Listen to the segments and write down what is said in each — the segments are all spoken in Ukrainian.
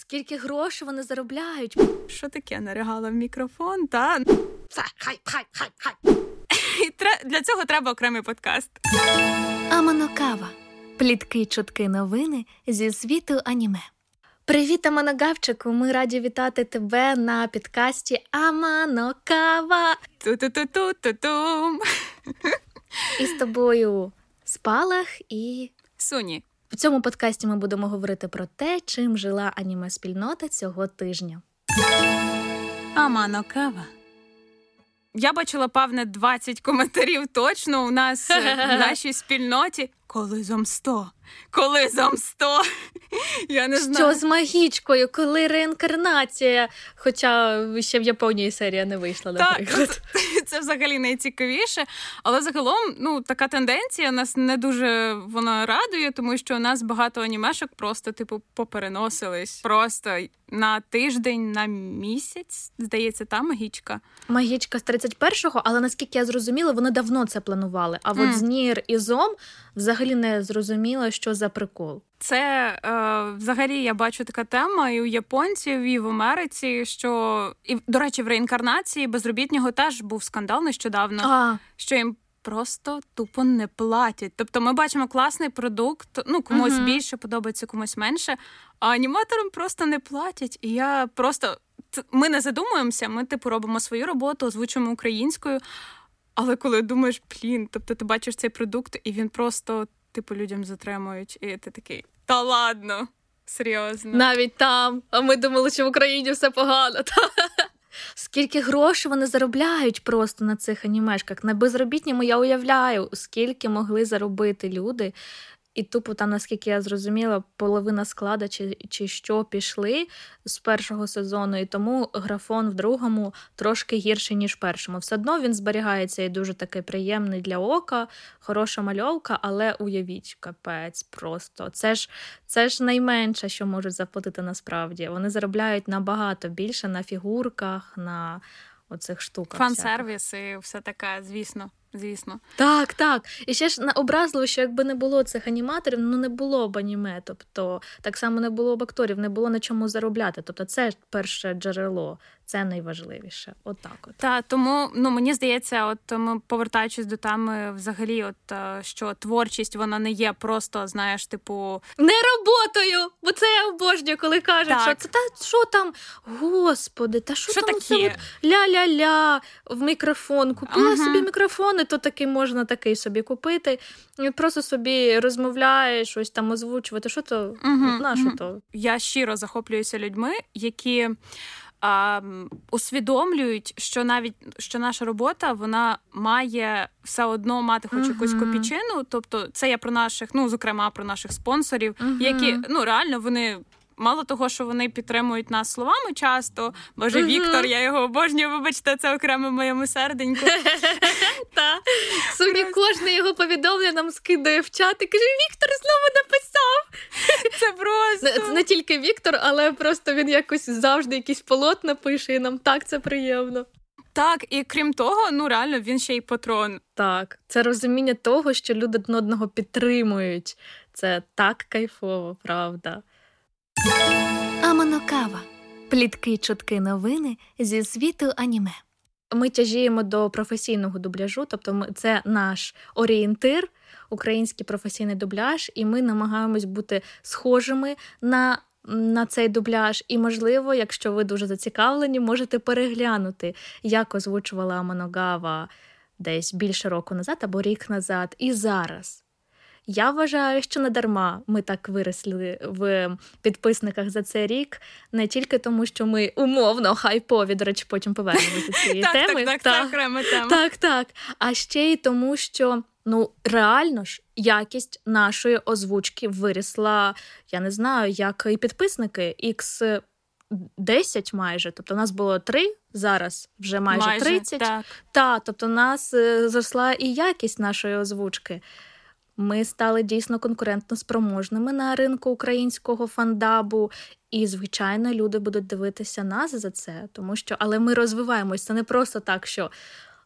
Скільки грошей вони заробляють? Що таке наригала в мікрофон? Та Все, хай, хай, хай, хай. І тре- для цього треба окремий подкаст. Аманокава. Плітки, чутки, новини зі світу аніме. Привіт, Аманогавчику! Ми раді вітати тебе на підкасті Аманокава. Ту-ту-ту-ту-ту-тум. І з тобою Спалах і. Суні. В цьому подкасті ми будемо говорити про те, чим жила аніме спільнота цього тижня. Амано кава. Я бачила, певне, 20 коментарів точно у нас е, в нашій спільноті. Коли зом 100? Коли зом 100? Я не Що з магічкою, коли реінкарнація? Хоча ще в Японії серія не вийшла, Так, наприклад. це взагалі найцікавіше. Але загалом, ну така тенденція нас не дуже вона радує, тому що у нас багато анімешок просто, типу, попереносились. Просто на тиждень, на місяць. Здається, та магічка. Магічка з 31-го, але наскільки я зрозуміла, вони давно це планували. А Мгм. от з Нір і Зом взагалі не зрозуміла, що за прикол. Це е, взагалі я бачу така тема і у японців, і в Америці. Що і до речі, в реінкарнації безробітнього теж був скандал нещодавно. А, що їм просто тупо не платять. Тобто ми бачимо класний продукт, ну комусь Мгм. більше подобається, комусь менше, а аніматорам просто не платять. І я просто ми не задумуємося, ми типу робимо свою роботу, озвучуємо українською. Але коли думаєш, блін, тобто ти бачиш цей продукт, і він просто типу людям затримують, і ти такий, та ладно, серйозно. навіть там. А ми думали, що в Україні все погано. Скільки грошей вони заробляють просто на цих анімешках. На безробітньому я уявляю, скільки могли заробити люди. І тупо там, наскільки я зрозуміла, половина склада чи, чи що пішли з першого сезону, і тому графон в другому трошки гірший, ніж в першому. Все одно він зберігається і дуже такий приємний для ока, хороша мальовка, але уявіть, капець просто. Це ж це ж найменше, що можуть заплатити насправді. Вони заробляють набагато більше на фігурках, на оцих штуках. Фан-сервіс і все таке, звісно. Звісно, Так, так. І ще ж образливо, що якби не було цих аніматорів, ну не було б аніме. Тобто так само не було б акторів, не було на чому заробляти. Тобто, це перше джерело, це найважливіше. Отак, от. Та тому ну мені здається, от ми повертаючись до теми, взагалі, от е, що творчість вона не є просто, знаєш, типу, Не роботою! Бо це я обожнюю, коли кажуть, Так. що це та що там, господи, та що, що там це таке? от ля-ля-ля в мікрофон. Купила Ага. собі мікрофон, і то такий можна такий собі купити. І просто собі розмовляєш, щось там озвучувати. Що то Мгм, на що то? Я щиро захоплююся людьми, які а, усвідомлюють, що навіть що наша робота вона має все одно мати хоч якусь Мгм. копійчину. Тобто, це я про наших, ну зокрема про наших спонсорів, Мгм. які ну реально вони. Мало того, що вони підтримують нас словами часто. Боже, Мгм. Віктор, я його обожнюю. Вибачте, це окремо моєму серденьку. Та собі кожне його повідомлення нам скидає в чат і каже: Віктор знову написав. Це просто Не, не тільки Віктор, але просто він якось завжди якісь полотна пише, і нам так це приємно. так. І крім того, ну реально він ще й патрон. Так, це розуміння того, що люди одного підтримують. Це так кайфово, правда. Аманокава. Плітки, чутки, новини зі світу аніме. Ми тяжіємо до професійного дубляжу, тобто це наш орієнтир, український професійний дубляж, і ми намагаємось бути схожими на, на цей дубляж. І, можливо, якщо ви дуже зацікавлені, можете переглянути, як озвучувала Аманогава десь більше року назад або рік назад, і зараз. Я вважаю, що не дарма ми так виросли в підписниках за цей рік, не тільки тому, що ми умовно хайпові, до речі, потім повернемося до цієї теми. так, так. Так, так. А ще й тому, що ну реально ж якість нашої озвучки вирісла, я не знаю, як і підписники x 10 майже. Тобто у нас було 3, зараз вже майже, 30. Так. Та, тобто у нас е, зросла і якість нашої озвучки. Ми стали дійсно конкурентно спроможними на ринку українського фандабу, і, звичайно, люди будуть дивитися нас за це, тому що але ми розвиваємось. Це не просто так, що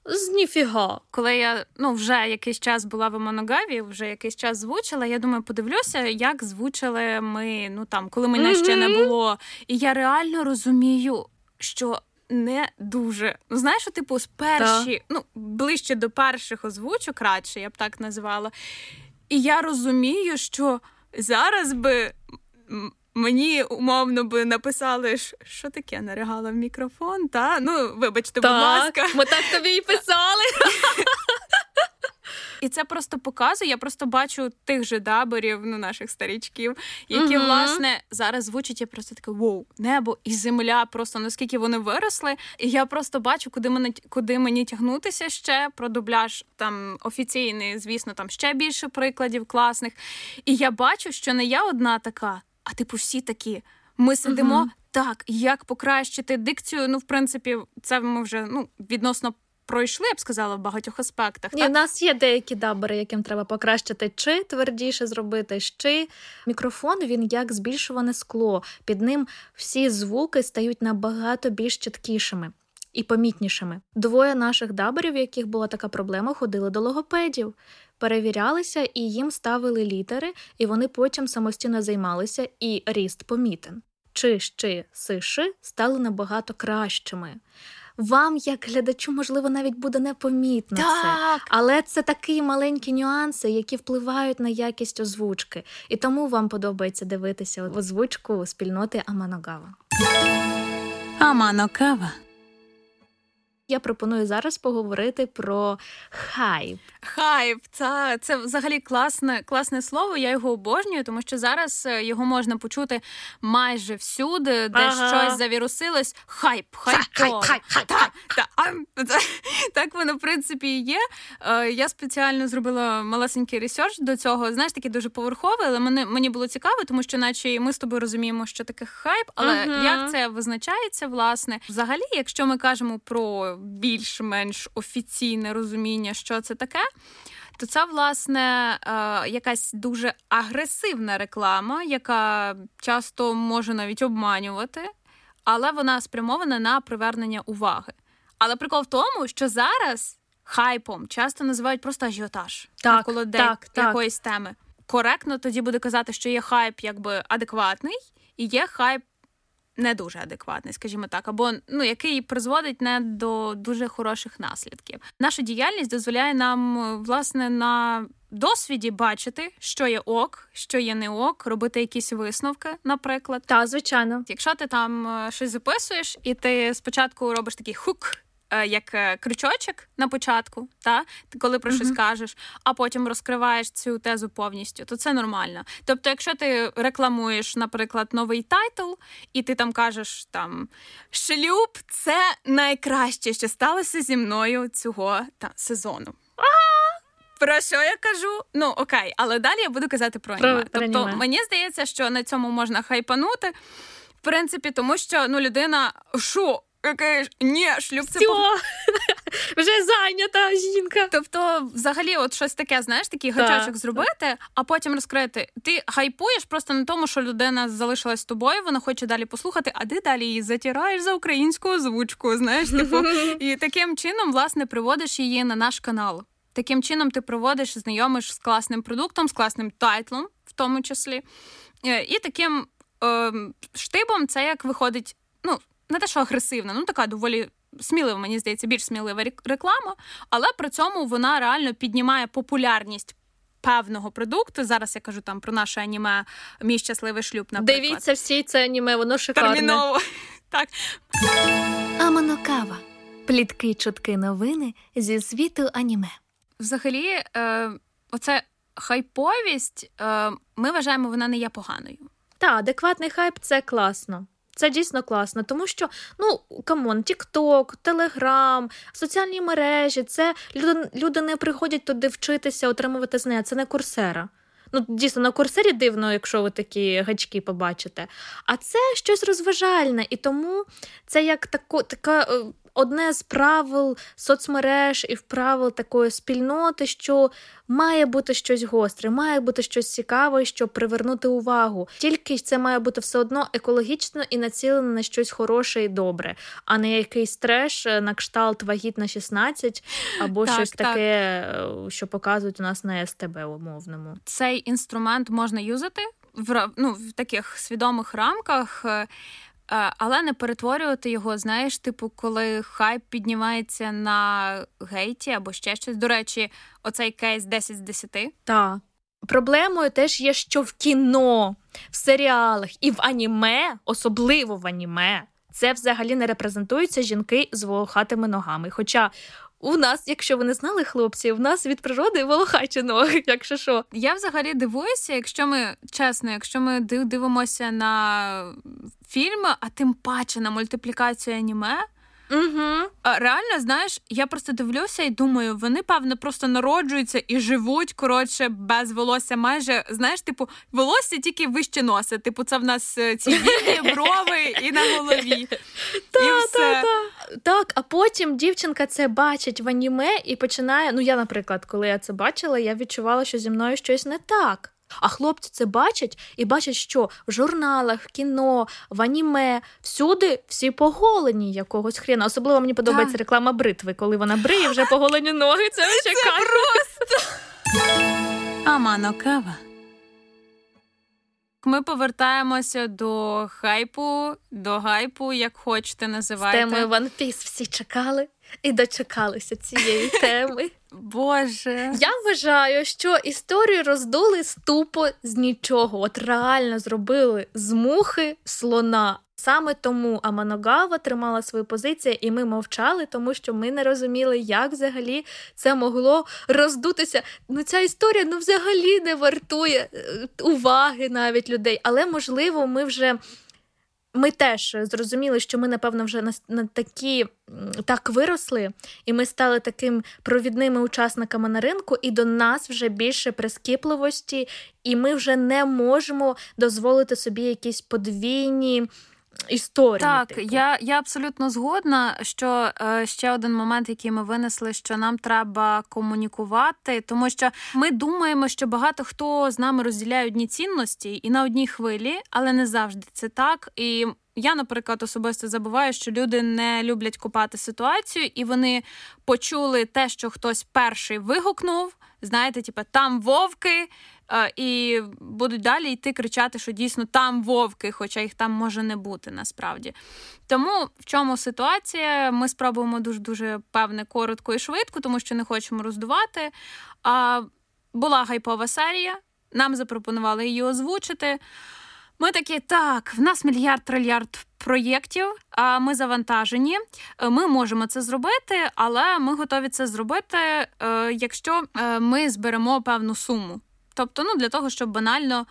з ніфіга. Коли я ну вже якийсь час була в Моногаві, вже якийсь час звучила. Я думаю, подивлюся, як звучили ми. Ну там, коли мене mm-hmm. ще не було. І я реально розумію, що. Не дуже. Ну, знаєш, що, типу, з перші, да. ну, ближче до перших озвучок радше, я б так назвала. І я розумію, що зараз би Мені умовно би написали, що таке наригала в мікрофон, та ну вибачте, так, будь ласка, ми так тобі і писали. І це просто показує. Я просто бачу тих же даберів, ну наших старічків, які uh власне зараз звучать. Я просто таке воу, небо і земля. Просто наскільки вони виросли. І я просто бачу, куди мене куди мені тягнутися ще про дубляж там офіційний, звісно, там ще більше прикладів класних. І я бачу, що не я одна така а типу, всі такі. Ми сидимо uh так, як покращити дикцію. Ну, в принципі, це ми вже ну, відносно пройшли, я б сказала, в багатьох аспектах. Ні, У нас є деякі дабери, яким треба покращити, чи твердіше зробити, чи мікрофон він як збільшуване скло. Під ним всі звуки стають набагато більш чіткішими. І помітнішими. Двоє наших даберів, в яких була така проблема, ходили до логопедів перевірялися і їм ставили літери, і вони потім самостійно займалися, і ріст помітен. Чи щи, сиши стали набагато кращими. Вам, як глядачу, можливо, навіть буде непомітно так. це, але це такі маленькі нюанси, які впливають на якість озвучки, і тому вам подобається дивитися озвучку спільноти Аманогава. Аманокава. Я пропоную зараз поговорити про хайп. Хайп, це це взагалі класне класне слово. Я його обожнюю, тому що зараз е, його можна почути майже всюди, де ага. щось завірусилось. Хайп, хайп, хайп, хайп, хайп, так, так, так воно в принципі і є. Е, я спеціально зробила малесенький research до цього. Знаєш, такий дуже поверховий, але мені мені було цікаво, тому що, наче ми з тобою розуміємо, що таке хайп, але ага. як це визначається, власне, взагалі, якщо ми кажемо про більш-менш офіційне розуміння, що це таке. То це, власне, е, якась дуже агресивна реклама, яка часто може навіть обманювати, але вона спрямована на привернення уваги. Але прикол в тому, що зараз хайпом часто називають просто ажіотаж так, навколо так, якоїсь так. теми. Коректно тоді буде казати, що є хайп якби адекватний, і є хайп не дуже адекватний, скажімо так, або ну який призводить не до дуже хороших наслідків. Наша діяльність дозволяє нам власне на досвіді бачити, що є ок, що є не ок, робити якісь висновки, наприклад. Та звичайно, якщо ти там е, щось записуєш, і ти спочатку робиш такий hook. Е, як е, крючочок на початку, та ти коли про щось кажеш, а потім розкриваєш цю тезу повністю, то це нормально. Тобто, якщо ти рекламуєш, наприклад, новий title, і ти там кажеш там шлюб це найкраще, що сталося зі мною цього та, сезону. Про що я кажу? Ну окей, але далі я буду казати про аніме. Тобто, мені здається, що на цьому можна хайпанути, в принципі, тому що ну людина що Який ні, шлюб це по... вже зайнята жінка. Тобто, взагалі, от щось таке, знаєш, такий гачочок зробити, а потім розкрити. Ти хайпуєш просто на тому, що людина залишилась з тобою, вона хоче далі послухати, а ти далі її затираєш за українську озвучку. Знаєш, типу, і таким чином, власне, приводиш її на наш канал. Таким чином, ти проводиш, знайомиш з класним продуктом, з класним тайтлом, в тому числі. Е, і таким е, штибом це як виходить. ну, не те, що агресивна, ну така доволі смілива, мені здається, більш смілива реклама, але при цьому вона реально піднімає популярність. Певного продукту. Зараз я кажу там про наше аніме Мій щасливий шлюб. наприклад. Дивіться всі це аніме, воно шикарне. Терміново. Так. Аманокава. Плітки, чутки, новини зі світу аніме. Взагалі, е, оце хайповість, е, ми вважаємо, вона не є поганою. Так, адекватний хайп це класно. Це дійсно класно, тому що ну come on, Тікток, Телеграм, соціальні мережі, це люди, люди не приходять туди вчитися, отримувати знання. Це не Coursera. Ну, дійсно, на курсері дивно, якщо ви такі гачки побачите. А це щось розважальне, і тому це як тако, така е, одне з правил соцмереж і правил такої спільноти, що має бути щось гостре, має бути щось цікаве, щоб привернути увагу. Тільки це має бути все одно екологічно і націлене на щось хороше і добре, а не якийсь треш на кшталт вагітна 16 або так, щось так. таке, е, що показують у нас на СТБ умовному. Цей інструмент можна юзати в ну, в таких свідомих рамках. Е, але не перетворювати його, знаєш, типу, коли хайп піднімається на гейті або ще щось. До речі, оцей кейс 10 з 10. Так. Проблемою теж є, що в кіно, в серіалах і в аніме, особливо в аніме, це взагалі не репрезентуються жінки з волохатими ногами. Хоча у нас, якщо ви не знали, хлопці, в нас від природи волохачі ноги, якщо що. Я взагалі дивуюся, якщо ми чесно, якщо ми дивимося на фільми, а тим паче на мультиплікацію аніме. Угу. Реально, знаєш, я просто дивлюся і думаю, вони певно просто народжуються і живуть коротше без волосся. Майже знаєш, типу, волосся тільки вище носа. Типу, це в нас е, ці вії, брови і на голові. Та. Та, та. Так, а потім дівчинка це бачить в аніме і починає. Ну, я, наприклад, коли я це бачила, я відчувала, що зі мною щось не так. А хлопці це бачать і бачать, що в журналах, в кіно, в аніме всюди всі поголені якогось хрена. Особливо мені подобається Так. реклама бритви, коли вона бриє вже поголені ноги. Це, це просто. Амано кава. Ми повертаємося до хайпу, до гайпу, як хочете З називайте. темою One Piece всі чекали і дочекалися цієї теми. Боже. Я вважаю, що історію роздули з тупо з нічого. От реально зробили з мухи слона. Саме тому Аманогава тримала свою позицію, і ми мовчали, тому що ми не розуміли, як взагалі це могло роздутися. Ну, ця історія ну, взагалі не вартує е, уваги навіть людей. Але можливо, ми вже. Ми теж зрозуміли, що ми, напевно, вже на, на такі так виросли, і ми стали таким провідними учасниками на ринку, і до нас вже більше прискіпливості, і ми вже не можемо дозволити собі якісь подвійні історії. Так, типу. я, я абсолютно згодна, що е, ще один момент, який ми винесли, що нам треба комунікувати, тому що ми думаємо, що багато хто з нами розділяє одні цінності і на одній хвилі, але не завжди це так. І я, наприклад, особисто забуваю, що люди не люблять купати ситуацію, і вони почули те, що хтось перший вигукнув. Знаєте, типу, там вовки, і будуть далі йти кричати, що дійсно там вовки, хоча їх там може не бути насправді. Тому в чому ситуація? Ми спробуємо дуже дуже певне коротко і швидко, тому що не хочемо роздувати. А, була гайпова серія, нам запропонували її озвучити. Ми такі, так, в нас мільярд трильярд проєктів, а ми завантажені. Е, Ми можемо це зробити, але ми готові це зробити, е, якщо е, ми зберемо певну суму. Тобто, ну для того, щоб банально.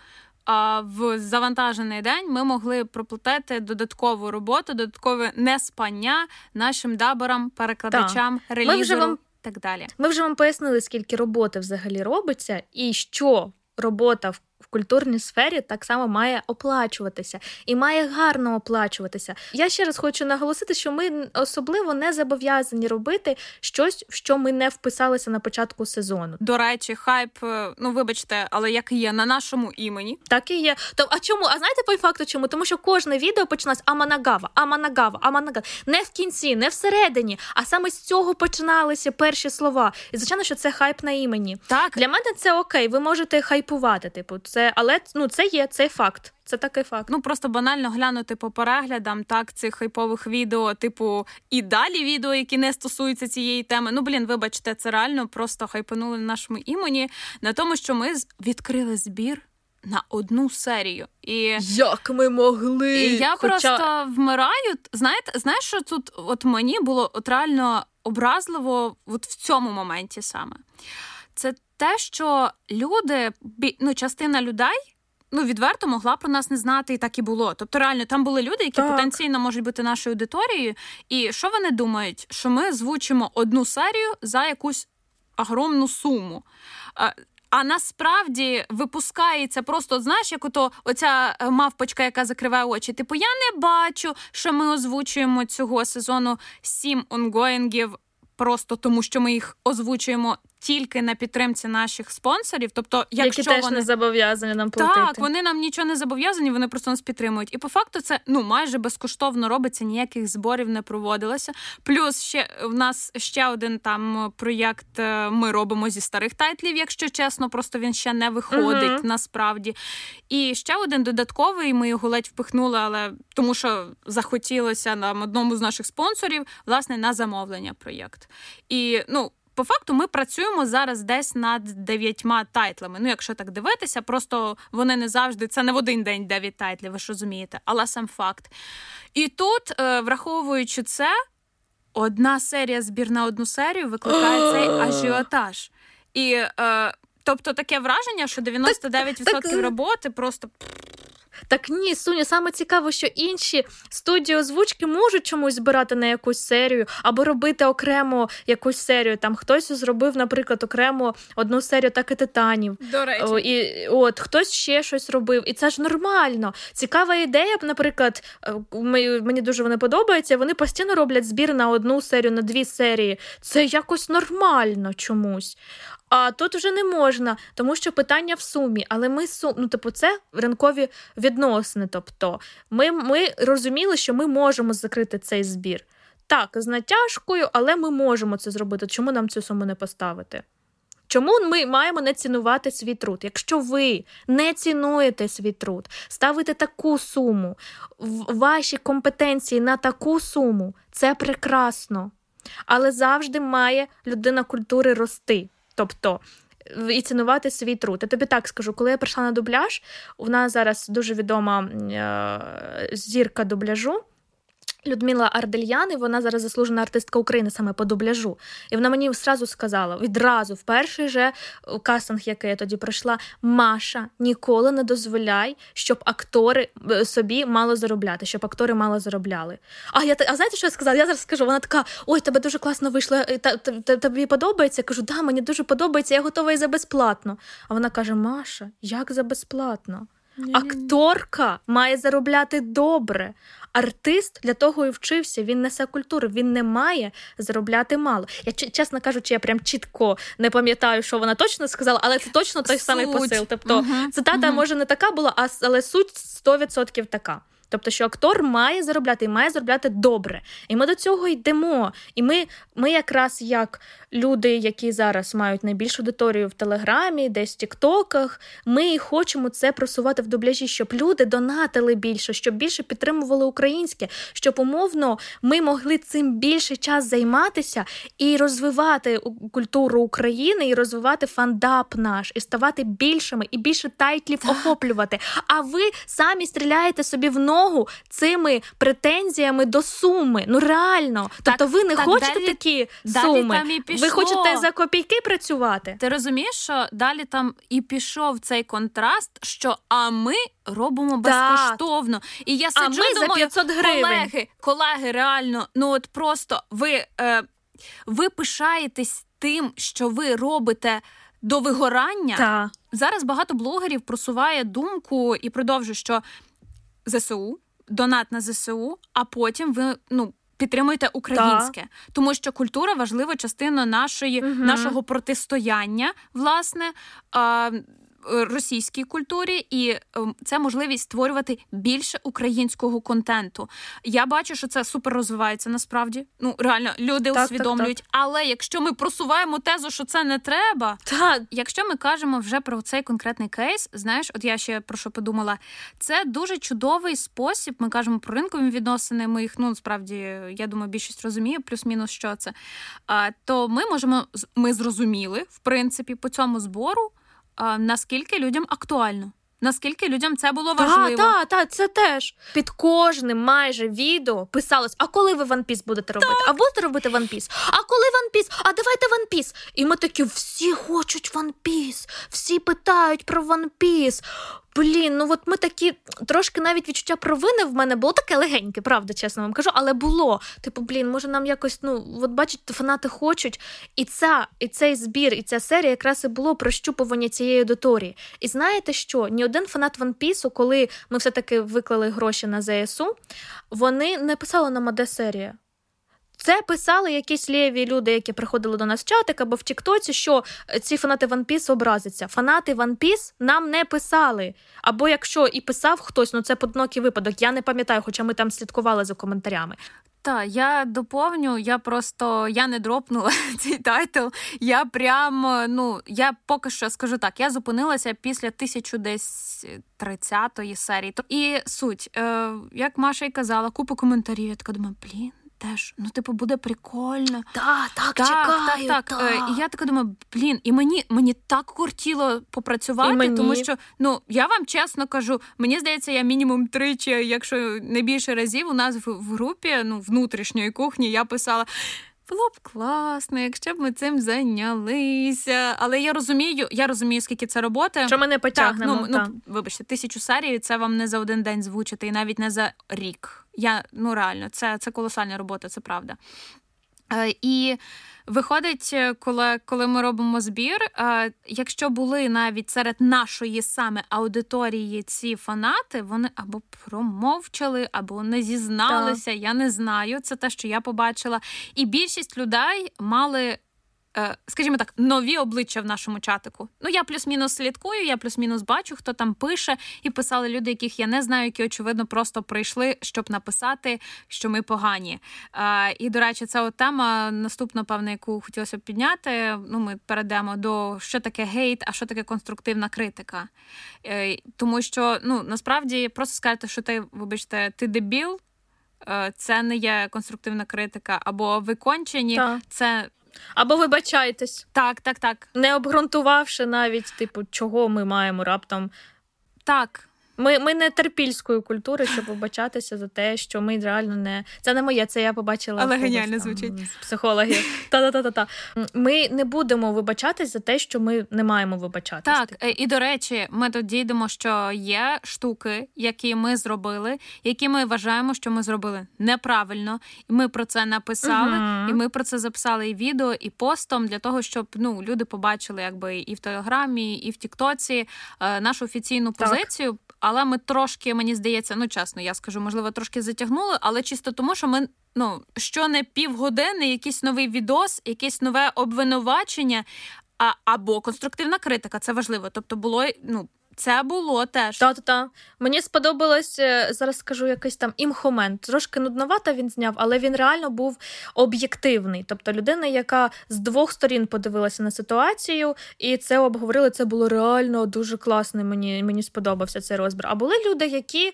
В завантажений день ми могли проплатити додаткову роботу, додаткове неспання нашим даборам, перекладачам, релізеру вже вам- і так далі. Ми вже вам пояснили, скільки роботи взагалі робиться, і що робота в. В культурній сфері так само має оплачуватися і має гарно оплачуватися. Я ще раз хочу наголосити, що ми особливо не зобов'язані робити щось, в що ми не вписалися на початку сезону. До речі, хайп, е, ну вибачте, але як є на нашому імені. Так і є. То а чому? А знаєте по факту чому? Тому що кожне відео починалось Аманагава, Аманагава, Аманагава. Не в кінці, не всередині, а саме з цього починалися перші слова. І звичайно, що це хайп на імені. Так, Для мене це окей, ви можете хайпувати, типу, це, але ну це є це факт. Це такий факт. ну просто банально глянути по переглядам так цих хайпових відео, типу, і далі відео, які не стосуються цієї теми. Ну блін, вибачте, це реально просто хайпанули на нашому імені на тому, що ми відкрили збір на одну серію. І Як ми могли? І я Хоча... просто вмираю. Знаєте, знаєш, що тут от мені було от реально образливо от в цьому моменті саме. Це те, що люди, ну, частина людей. Ну, відверто могла про нас не знати, і так і було. Тобто, реально, там були люди, які Так. потенційно можуть бути нашою аудиторією. І що вони думають? Що ми звучимо одну серію за якусь огромну суму. А, А насправді випускається просто, знаєш, як ото оця е, мавпочка, яка закриває очі. Типу, я не бачу, що ми озвучуємо цього сезону сім онгоїнгів просто тому, що ми їх озвучуємо тільки на підтримці наших спонсорів. Тобто, якщо Які теж вони не зобов'язані нам платити. Так, вони нам нічого не зобов'язані, вони просто нас підтримують. І по факту це ну майже безкоштовно робиться, ніяких зборів не проводилося. Плюс ще в нас ще один там проєкт е, ми робимо зі старих тайтлів, якщо чесно, просто він ще не виходить uh насправді. І ще один додатковий. Ми його ледь впихнули, але тому що захотілося нам одному з наших спонсорів, власне, на замовлення проєкт. І ну. По факту ми працюємо зараз десь над дев'ятьма тайтлами. Ну, якщо так дивитися, просто вони не завжди це не в один день дев'ять тайтлів, ви ж розумієте, але сам факт. І тут, е, враховуючи це, одна серія збір на одну серію викликає цей ажіотаж. І е, тобто таке враження, що 99% так, так... роботи просто. Так ні, Суня, саме цікаво, що інші студії озвучки можуть чомусь збирати на якусь серію або робити окремо якусь серію. Там хтось зробив, наприклад, окремо одну серію так і титанів. До речі. О, і от хтось ще щось робив, і це ж нормально. Цікава ідея, наприклад, е, мені дуже вони подобаються. Вони постійно роблять збір на одну серію, на дві серії. Це якось нормально чомусь. А тут вже не можна, тому що питання в сумі. Але ми сум... ну, типу, це ринкові відносини. Тобто, ми, ми розуміли, що ми можемо закрити цей збір. Так, з натяжкою, але ми можемо це зробити. Чому нам цю суму не поставити? Чому ми маємо не цінувати свій труд? Якщо ви не цінуєте свій труд, ставите таку суму, ваші компетенції на таку суму, це прекрасно. Але завжди має людина культури рости. Тобто і цінувати свій труд. Я тобі так скажу, коли я прийшла на дубляж, у нас зараз дуже відома е, зірка дубляжу. Людмила Ардельян, і вона зараз заслужена артистка України саме по дубляжу. І вона мені зразу сказала: відразу, в перший же е, кастинг, який я тоді пройшла, Маша, ніколи не дозволяй, щоб актори е, собі мало заробляти, щоб актори мало заробляли. А я а знаєте, що я сказала? Я зараз скажу, вона така: ой, тебе дуже класно вийшло, е, тобі подобається? Я кажу, да, мені дуже подобається, я готова і за безплатно. А вона каже: Маша, як за безплатно? Акторка має заробляти добре. Артист для того і вчився, він несе культуру, він не має заробляти мало. Я чесно кажучи, я прям чітко не пам'ятаю, що вона точно сказала, але це точно той суть. самий посил. Тобто угу, цитата угу. може не така була, але суть 100% така. Тобто, що актор має заробляти і має заробляти добре. І ми до цього йдемо. І ми ми якраз як люди, які зараз мають найбільшу аудиторію в Телеграмі, десь в Тіктоках, ми хочемо це просувати в дубляжі, щоб люди донатили більше, щоб більше підтримували українське, щоб умовно ми могли цим більше час займатися і розвивати культуру України, і розвивати фандап наш, і ставати більшими, і більше тайтлів охоплювати. А ви самі стріляєте собі в ногу цими претензіями до суми. Ну реально, так, тобто ви не так, хочете далі, такі далі суми. Там і пішло. Ви хочете за копійки працювати? Ти розумієш, що далі там і пішов цей контраст, що а ми робимо безкоштовно. І я сиджу, а ми думаю, за 500 гривень. колеги, колеги, реально, ну от просто ви, е, ви пишаєтесь тим, що ви робите. До вигорання Та. зараз багато блогерів просуває думку і продовжує, що ЗСУ, донат на ЗСУ, а потім ви ну підтримуєте українське, да. тому що культура важлива частина нашої угу. нашого протистояння, власне. Російській культурі, і ем, це можливість створювати більше українського контенту. Я бачу, що це супер розвивається насправді. Ну реально люди так, усвідомлюють. Так, Але якщо ми просуваємо тезу, що це не треба, так. якщо ми кажемо вже про цей конкретний кейс, знаєш, от я ще про що подумала, це дуже чудовий спосіб. Ми кажемо про ринкові відносини. Ми їх ну насправді я думаю, більшість розуміє, плюс-мінус що це. А, То ми можемо ми зрозуміли в принципі по цьому збору наскільки людям актуально. Наскільки людям це було важливо? Так, так, та, це теж під кожним майже відео писалось: а коли ви One Piece будете робити? Так. А будете робити One Piece? А коли One Piece? А давайте One Piece. І ми такі всі хочуть One Piece, всі питають про One Piece. Блін, ну от ми такі трошки навіть відчуття провини в мене було таке легеньке, правда, чесно вам кажу, але було. Типу, блін, може нам якось, ну, от бачите, фанати хочуть. І ця, і цей збір, і ця серія якраз і було прощупування цієї аудиторії. І знаєте що? Ні один фанат One Piece, коли ми все-таки виклали гроші на ЗСУ, вони не писали нам, де серія. Це писали якісь лєві люди, які приходили до нас в чатик або в Тіктоці, що е, ці фанати One Piece образяться. Фанати One Piece нам не писали. Або якщо і писав хтось, ну це поодинокий випадок. Я не пам'ятаю, хоча ми там слідкували за коментарями. Так, я доповню, я просто я не дропнула цей title. Я прям, ну я поки що скажу так, я зупинилася після тисячу десь 30-ї серії. І суть, е, як Маша й казала, купу коментарів. Я така думаю, блін теж ну, типу, буде прикольно. Да, так, так, чекаю, так, так. Е, і я така думаю, блін, і мені мені так кортіло попрацювати, мені. тому що ну я вам чесно кажу, мені здається, я мінімум тричі, якщо не більше разів, у нас в, в групі ну, внутрішньої кухні я писала. Було б класно, якщо б ми цим зайнялися. Але я розумію, я розумію, скільки це роботи. Що ми не потягнемо. Так, ну, ну, Вибачте, тисячу серій це вам не за один день звучити, і навіть не за рік. Я ну реально, це це колосальна робота, це правда. Е, І виходить, коли коли ми робимо збір, е, якщо були навіть серед нашої саме аудиторії ці фанати, вони або промовчали, або не зізналися. Так. Я не знаю. Це те, що я побачила. І більшість людей мали скажімо так, нові обличчя в нашому чатику. Ну, я плюс-мінус слідкую, я плюс-мінус бачу, хто там пише, і писали люди, яких я не знаю, які, очевидно, просто прийшли, щоб написати, що ми погані. Е, і, до речі, це от тема наступна, певна, яку хотілося б підняти. Ну, Ми перейдемо до що таке гейт, а що таке конструктивна критика. Е, тому що ну, насправді просто сказати, що ти, вибачте, ти дебіл. Це не є конструктивна критика, або викончені, так. це або вибачайтесь. Так, так, так. Не обґрунтувавши навіть, типу, чого ми маємо раптом. Так. Ми ми не терпільської культури, щоб вибачатися за те, що ми реально не це не моє, це я побачила Але геніально там, звучить психологів. Та-та-та-та. Ми не будемо вибачатись за те, що ми не маємо вибачатись. Так, типу. і до речі, ми тут дійдемо, що є штуки, які ми зробили, які ми вважаємо, що ми зробили неправильно, і ми про це написали, угу. і ми про це записали і відео, і постом для того, щоб ну люди побачили, якби і в телеграмі, і в Тіктоці е, нашу офіційну позицію. Так але ми трошки, мені здається, ну чесно, я скажу, можливо, трошки затягнули, але чисто тому, що ми ну що не півгодини, якийсь новий відос, якесь нове обвинувачення. А, Або конструктивна критика, це важливо. Тобто було ну це було теж. Та-та-та. Мені сподобалось, е, зараз скажу якийсь там імхомент. Трошки нудновато він зняв, але він реально був об'єктивний. Тобто людина, яка з двох сторін подивилася на ситуацію, і це обговорили. Це було реально дуже класно. Мені мені сподобався цей розбір. А були люди, які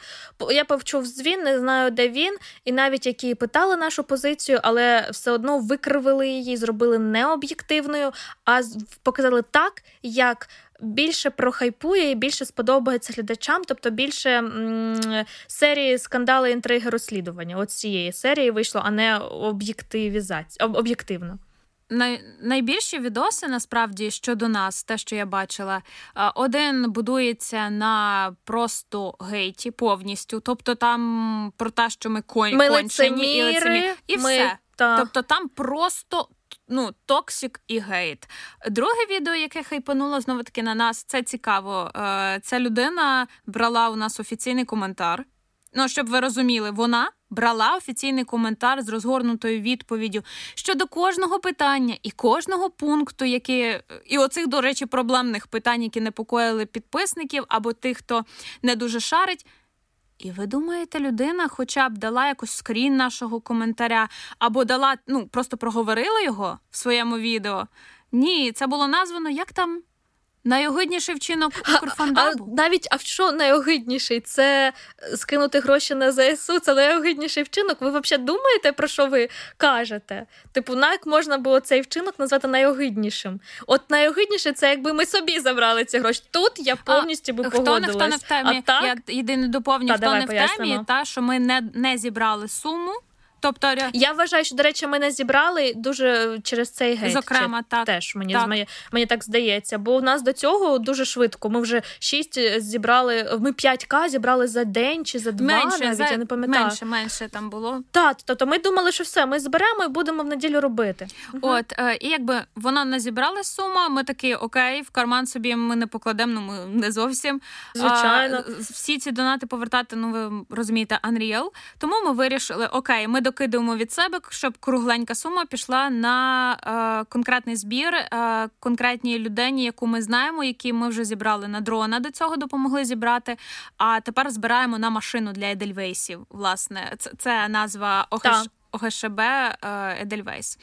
я повчув звін, не знаю, де він, і навіть які питали нашу позицію, але все одно викривили її, зробили необ'єктивною, а показали так, як більше прохайпує і більше сподобається глядачам, тобто більше м- серії скандали, інтриги, розслідування. От цієї серії вийшло, а не об'єктивізація об'єктивно. Най, найбільші відоси насправді щодо нас, те, що я бачила, один будується на просто гейті повністю. Тобто там про те, що ми конь ми кончені і лицемі, і ми, все. Та. Тобто там просто ну, токсик і гейт. Друге відео, яке хайпануло знову таки на нас, це цікаво. Е, ця людина брала у нас офіційний коментар. Ну, щоб ви розуміли, вона брала офіційний коментар з розгорнутою відповіддю щодо кожного питання і кожного пункту, які і оцих, до речі, проблемних питань, які непокоїли підписників або тих, хто не дуже шарить. І ви думаєте, людина хоча б дала якось скрін нашого коментаря, або дала, ну, просто проговорила його в своєму відео? Ні, це було названо як там Найогидніший вчинок Укрфандабу? А навіть а що найогидніший? Це скинути гроші на ЗСУ, це найогидніший вчинок. Ви взагалі думаєте, про що ви кажете? Типу, як можна було цей вчинок назвати найогиднішим? От найогидніше це якби ми собі забрали ці гроші. Тут я повністю би погодилась. Хто не хто не в темі? А так? Я єдине доповню, та, хто не в темі, та що ми не, не зібрали суму. Тобто я вважаю, що до речі, ми не зібрали дуже через цей гейт. Зокрема, так теж мені так. Мені, мені так здається. Бо у нас до цього дуже швидко. Ми вже шість зібрали. Ми 5К зібрали за день чи за два. Менше, навіть за... я не пам'ятаю. Менше, менше там було. Так, тобто ми думали, що все, ми зберемо і будемо в неділю робити. От е, і якби вона не зібрала сума, ми такі окей, в карман собі ми не покладемо. Ну ми не зовсім звичайно. А, всі ці донати повертати. Ну ви розумієте, Unreal. Тому ми вирішили, окей, ми докидуємо від себе, щоб кругленька сума пішла на е, конкретний збір е, конкретній людині, яку ми знаємо, які ми вже зібрали на дрона. До цього допомогли зібрати. А тепер збираємо на машину для Едельвейсів. Власне, це, це назва ОХШ. ОГШБ Едельвейс.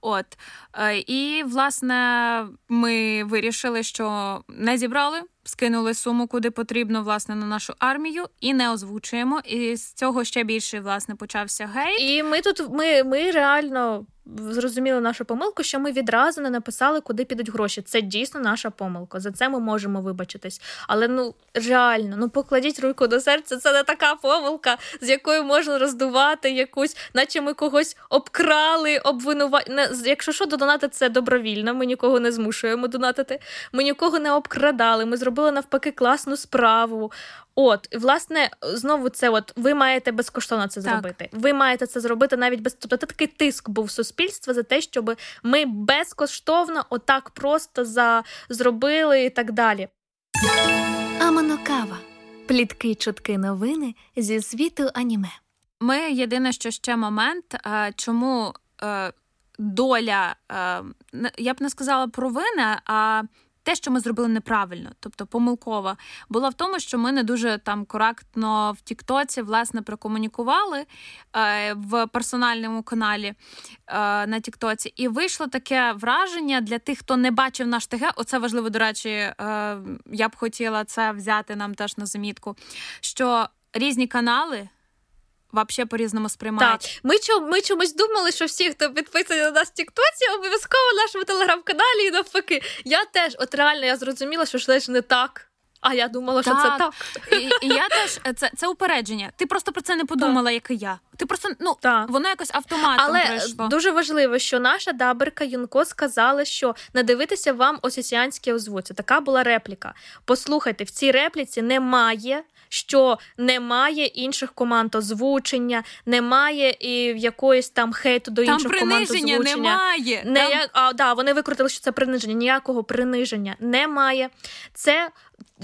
От. Е, і, власне, ми вирішили, що не зібрали, скинули суму, куди потрібно, власне, на нашу армію, і не озвучуємо. І з цього ще більше, власне, почався гейт. І ми тут ми, ми реально зрозуміли нашу помилку, що ми відразу не написали, куди підуть гроші. Це дійсно наша помилка. За це ми можемо вибачитись. Але ну реально, ну покладіть руку до серця. Це не така помилка, з якою можна роздувати якусь, наче ми когось обкрали, обвинувати. Якщо що, донати це добровільно. Ми нікого не змушуємо донатити. Ми нікого не обкрадали. Ми зробили навпаки класну справу. От, власне, знову це от ви маєте безкоштовно це так. зробити. Ви маєте це зробити навіть без тобто такий тиск був суспільства за те, щоб ми безкоштовно, отак просто за зробили і так далі. Аманокава. Плітки, чутки, новини зі світу аніме. Ми єдине, що ще момент, чому е, доля, е, я б не сказала провини, а те, що ми зробили неправильно, тобто помилково, було в тому, що ми не дуже там коректно в Тіктоці власне прокомунікували е, в персональному каналі е, на Тіктоці, і вийшло таке враження для тих, хто не бачив наш ТГ. Оце важливо, до речі, е, я б хотіла це взяти нам теж на замітку. Що різні канали вообще по-різному сприймають. Так. Ми ми чомусь думали, що всі, хто підписані на нас в Тіктоці, обов'язково в нашому телеграм-каналі і навпаки. Я теж, от реально, я зрозуміла, що ж не так. А я думала, так. що це так. І, і я теж це це упередження. Ти просто про це не подумала, так. як і я. Ти просто ну так. воно якось автоматом Але пройшло. дуже важливо, що наша даберка Юнко сказала, що не дивитися вам осісіанське озвуці. Така була репліка. Послухайте, в цій репліці немає що немає інших команд озвучення, немає і якоїсь там хейту до там інших команд озвучення. немає. Не там... як, а, да, Вони викрутили, що це приниження. Ніякого приниження немає. Це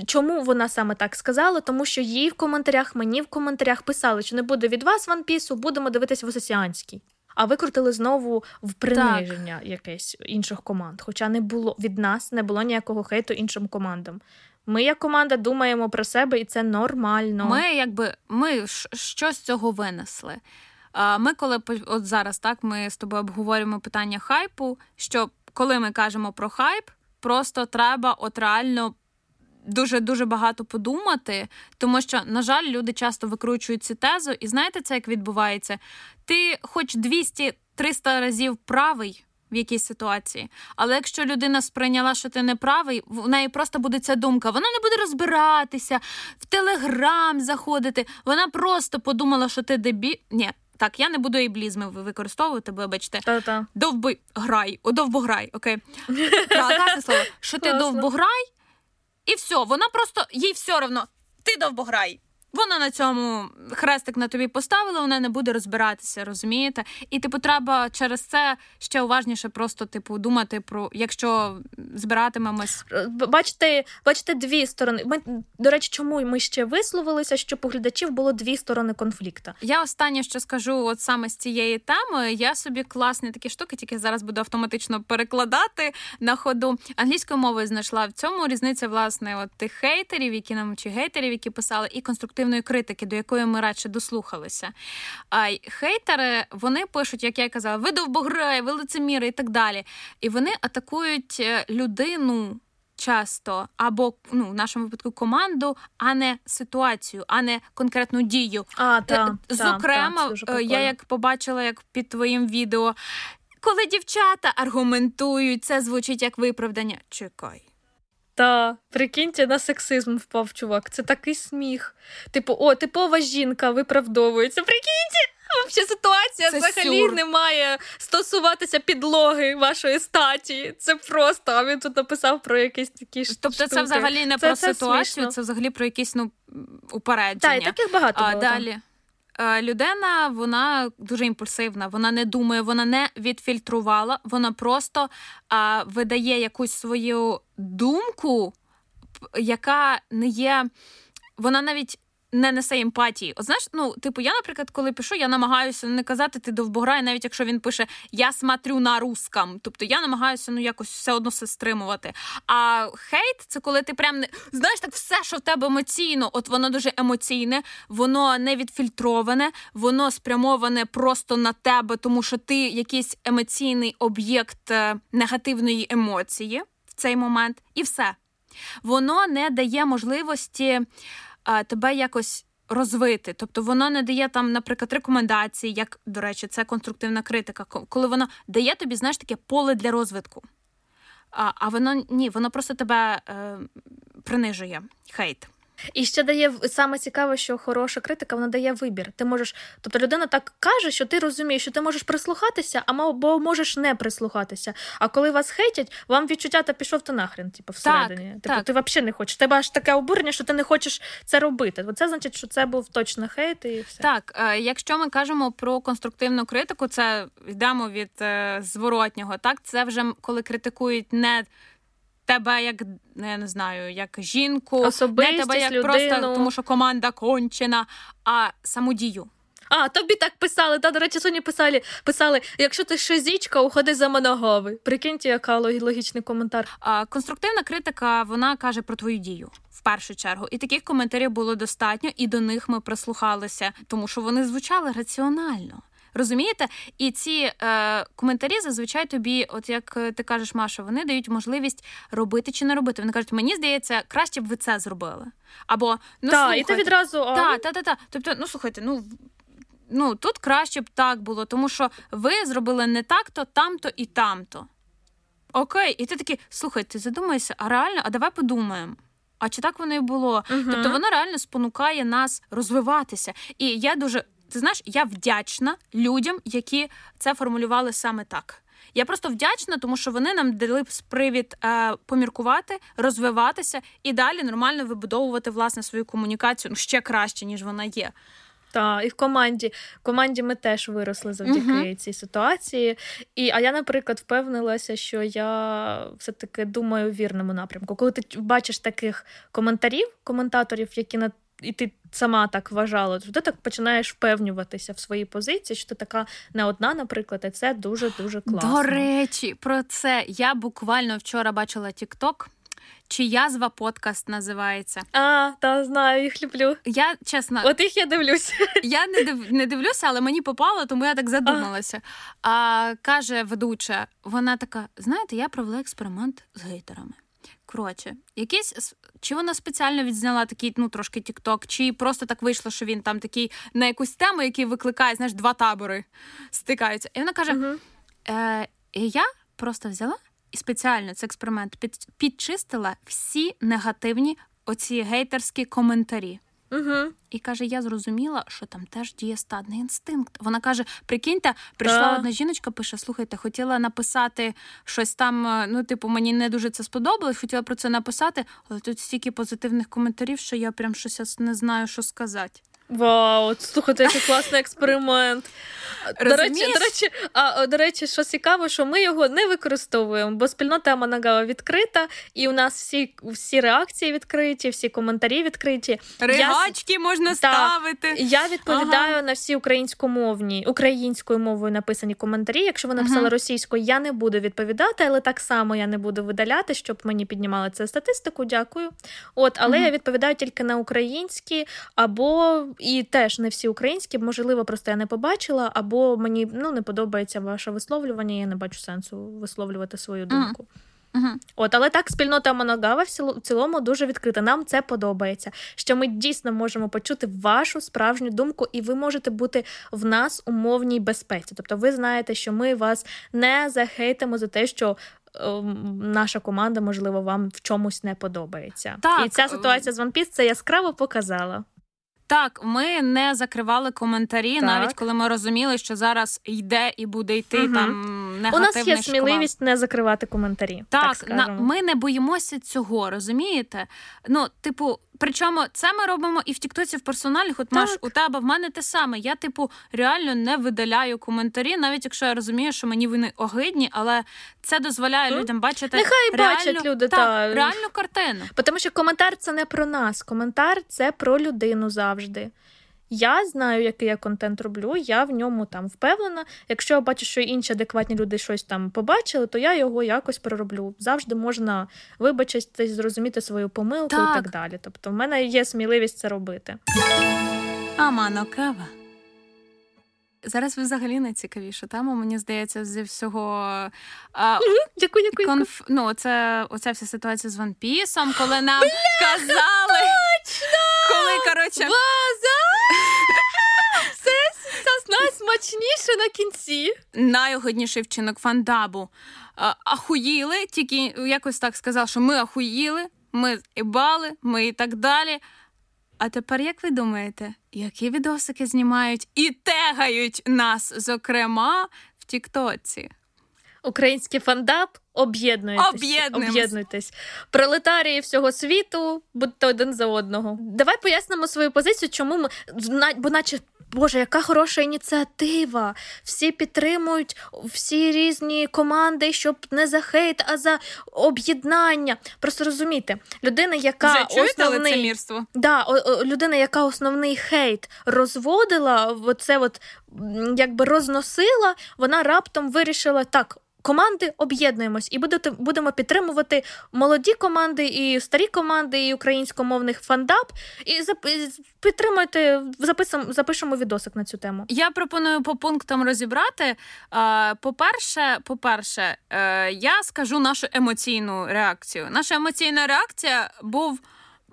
чому вона саме так сказала? Тому що їй в коментарях, мені в коментарях писали, що не буде від вас ванпісу, будемо дивитися в Осесіанській. А викрутили знову в приниження так. якесь інших команд. Хоча не було від нас не було ніякого хейту іншим командам. Ми, як команда, думаємо про себе, і це нормально. Ми, якби ми що з цього винесли. Ми, коли от зараз так ми з тобою обговорюємо питання хайпу. Що коли ми кажемо про хайп, просто треба от реально. Дуже дуже багато подумати, тому що, на жаль, люди часто викручують цю тезу, і знаєте, це як відбувається? Ти, хоч 200-300 разів правий, в якійсь ситуації. Але якщо людина сприйняла, що ти не правий, в неї просто буде ця думка. Вона не буде розбиратися, в телеграм заходити. Вона просто подумала, що ти дебі. Ні. Так, я не буду ейблізми використовувати, вибачте. Та-та. Довби грай, о, довбограй, окей. Слово. Що ти довбограй, і все, вона просто їй все одно, ти довбограй. Вона на цьому хрестик на тобі поставила, вона не буде розбиратися, розумієте? І типу, треба через це ще уважніше просто типу думати про якщо збиратимемось. Бачите, бачите, дві сторони. Ми до речі, чому ми ще висловилися, що поглядачів було дві сторони конфлікту. Я останнє що скажу, от саме з цієї теми, я собі класні такі штуки, тільки зараз буду автоматично перекладати на ходу. Англійською мовою знайшла в цьому різниця власне от тих хейтерів, які нам чи гейтерів, які писали, і конструктивних конструктивної критики, до якої ми радше дослухалися. А хейтери вони пишуть, як я казала, ви довбограй, ви лицеміри і так далі. І вони атакують е, людину. Часто або ну в нашому випадку команду, а не ситуацію, а не конкретну дію. А, та, Зокрема, та, та, я як побачила, як під твоїм відео, коли дівчата аргументують, це звучить як виправдання. Чекай, та, прикиньте, на сексизм впав чувак. Це такий сміх. Типу, о, типова жінка виправдовується. Прикиньте! Взагалі ситуація це взагалі сюр. не має стосуватися підлоги вашої статі. Це просто а він тут написав про якісь такі Тобто, штуки. це взагалі не це, про це ситуацію, смішно. це взагалі про якісь ну упередження. Так, і таких багато. було, Далі. Е, людина вона дуже імпульсивна, вона не думає, вона не відфільтрувала, вона просто а, видає якусь свою думку, яка не є. Вона навіть не несе емпатії. От знаєш, ну, типу, я, наприклад, коли пишу, я намагаюся не казати ти довбограй, навіть якщо він пише Я смотрю на русском. Тобто я намагаюся ну, якось все одно все стримувати. А хейт це коли ти прям не знаєш так, все, що в тебе емоційно, от воно дуже емоційне, воно не відфільтроване, воно спрямоване просто на тебе, тому що ти якийсь емоційний об'єкт е, негативної емоції в цей момент, і все. Воно не дає можливості тебе якось розвити. Тобто воно не дає там, наприклад, рекомендації, як, до речі, це конструктивна критика, коли воно дає тобі, знаєш, таке поле для розвитку. А а воно ні, воно просто тебе е, принижує, хейт. І ще дає саме цікаве, що хороша критика вона дає вибір. Ти можеш, тобто людина так каже, що ти розумієш, що ти можеш прислухатися, або можеш не прислухатися. А коли вас хейтять, вам відчуття та пішов ти нахрен, типу, всередині. Так, типу, так. ти взагалі не хочеш. Тебе аж таке обурення, що ти не хочеш це робити. Це значить, що це був точно хейт і все. Так, е, якщо ми кажемо про конструктивну критику, це йдемо від е, зворотнього. Так, це вже коли критикують не тебе як ну, я не знаю, як жінку, не тебе як людину. просто тому, що команда кончена, а саму дію. А, тобі так писали. Та, до речі, сьогодні писали, писали, якщо ти шизічка, уходи за моногови. Прикиньте, яка логічний коментар. А, Конструктивна критика вона каже про твою дію в першу чергу. І таких коментарів було достатньо, і до них ми прислухалися, тому що вони звучали раціонально. Розумієте? І ці е, коментарі зазвичай тобі, от як е, ти кажеш, Маша, вони дають можливість робити чи не робити. Вони кажуть, мені здається, краще б ви це зробили. Або ну та, слухайте, і ти відразу та, та, та, та. Тобто, ну слухайте, ну. Ну, тут краще б так було, тому що ви зробили не так-то, там-то і там-то. Окей, і ти такий, слухай, ти задумайся, а реально, а давай подумаємо. А чи так воно і було? uh Тобто воно реально спонукає нас розвиватися. І я дуже ти знаєш, я вдячна людям, які це формулювали саме так. Я просто вдячна, тому що вони нам дали привід е, поміркувати, розвиватися і далі нормально вибудовувати власне свою комунікацію ну, ще краще, ніж вона є. Так, і в команді в команді ми теж виросли завдяки uh-huh. цій ситуації. І, А я, наприклад, впевнилася, що я все-таки думаю в вірному напрямку. Коли ти бачиш таких коментарів, коментаторів, які на і ти сама так вважала, то ти так починаєш впевнюватися в своїй позиції, що ти така не одна, наприклад, і це дуже дуже класно. До речі, про це я буквально вчора бачила TikTok, чи язва подкаст називається. А, та знаю, їх люблю. Я чесно, от їх я дивлюся. Я не див, не дивлюся, але мені попало, тому я так задумалася. А. а каже ведуча, вона така: знаєте, я провела експеримент з гейтерами. Коротше, якийсь чи вона спеціально відзняла такий, ну трошки тікток, чи просто так вийшло, що він там такий на якусь тему, який викликає, знаєш, два табори стикаються. І вона каже: uh е, я просто взяла і спеціально цей експеримент під, підчистила всі негативні оці гейтерські коментарі. Угу. І каже: я зрозуміла, що там теж діє стадний інстинкт. Вона каже: прикиньте, прийшла да. одна жіночка, пише: слухайте, хотіла написати щось там. Е, ну, типу, мені не дуже це сподобалось, хотіла про це написати, але тут стільки позитивних коментарів, що я прям щось не знаю, що сказати. Вау, слухайте, який класний експеримент. До речі, до речі, а до речі, що цікаво, що ми його не використовуємо, бо спільнота Манагава відкрита, і у нас всі всі реакції відкриті, всі коментарі відкриті. Ригачки Я... можна так, ставити. Я відповідаю ага. на всі українськомовні, українською мовою написані коментарі. Якщо ви написали ага. російською, я не буду відповідати, але так само я не буду видаляти, щоб мені піднімали це статистику. Дякую. От, але ага. я відповідаю тільки на українські або і теж не всі українські, можливо, просто я не побачила, або мені ну, не подобається ваше висловлювання, я не бачу сенсу висловлювати свою думку. Uh-huh. От, але так, спільнота Моногава в цілому дуже відкрита. Нам це подобається. Що ми дійсно можемо почути вашу справжню думку, і ви можете бути в нас у мовній безпеці. Тобто, ви знаєте, що ми вас не захейтимо за те, що. Ем, наша команда, можливо, вам в чомусь не подобається. Так. І ця ситуація з One Piece це яскраво показала. Так, ми не закривали коментарі, Так. навіть коли ми розуміли, що зараз йде і буде йти угу. там У нас є шквал. сміливість не закривати коментарі. Так, Так, на, ми не боїмося цього, розумієте? Ну, типу, причому це ми робимо і в Тіктоці, в персональних. От Маш, у тебе в мене те саме. Я, типу, реально не видаляю коментарі, навіть якщо я розумію, що мені вони огидні, але це дозволяє mm. людям бачити нехай реальну, бачать люди, так, та. реальну картину. Тому що коментар це не про нас. Коментар це про людину завжди. Я знаю, який я контент роблю, я в ньому там впевнена. Якщо я бачу, що інші адекватні люди щось там побачили, то я його якось перероблю. Завжди можна вибачитись, зрозуміти свою помилку Так. і так далі. Тобто, в мене є сміливість це робити. Амано кава. Зараз ви взагалі найцікавіша тема, мені здається, зі всього. А, Дякую, дякую. конф... ну, оце, оця вся ситуація з Piece, коли нам казали. Коли, коротше, База! Це найсмачніше на кінці. найогодніший вчинок фандабу. А, Ахуїли, тільки якось так сказав, що ми ахуїли, ми ібали, ми і так далі. А тепер, як ви думаєте, які відосики знімають і тегають нас, зокрема, в Тіктоці? Український фандап, об'єднуйтесь. Об'єднуйтесь. Пролетарії всього світу, будьте один за одного. Давай пояснимо свою позицію, чому ми бо наче. Боже, яка хороша ініціатива! Всі підтримують всі різні команди, щоб не за хейт, а за об'єднання. Просто розумійте, людина, яка Вже основний? Да, людина, яка основний хейт розводила, оце от якби розносила, вона раптом вирішила так. Команди об'єднуємось і будемо підтримувати молоді команди, і старі команди, і українськомовних фандап. І підтримуйте, записам, запишемо відосик на цю тему. Я пропоную по пунктам розібрати. По-перше, по-перше, е, я скажу нашу емоційну реакцію. Наша емоційна реакція був.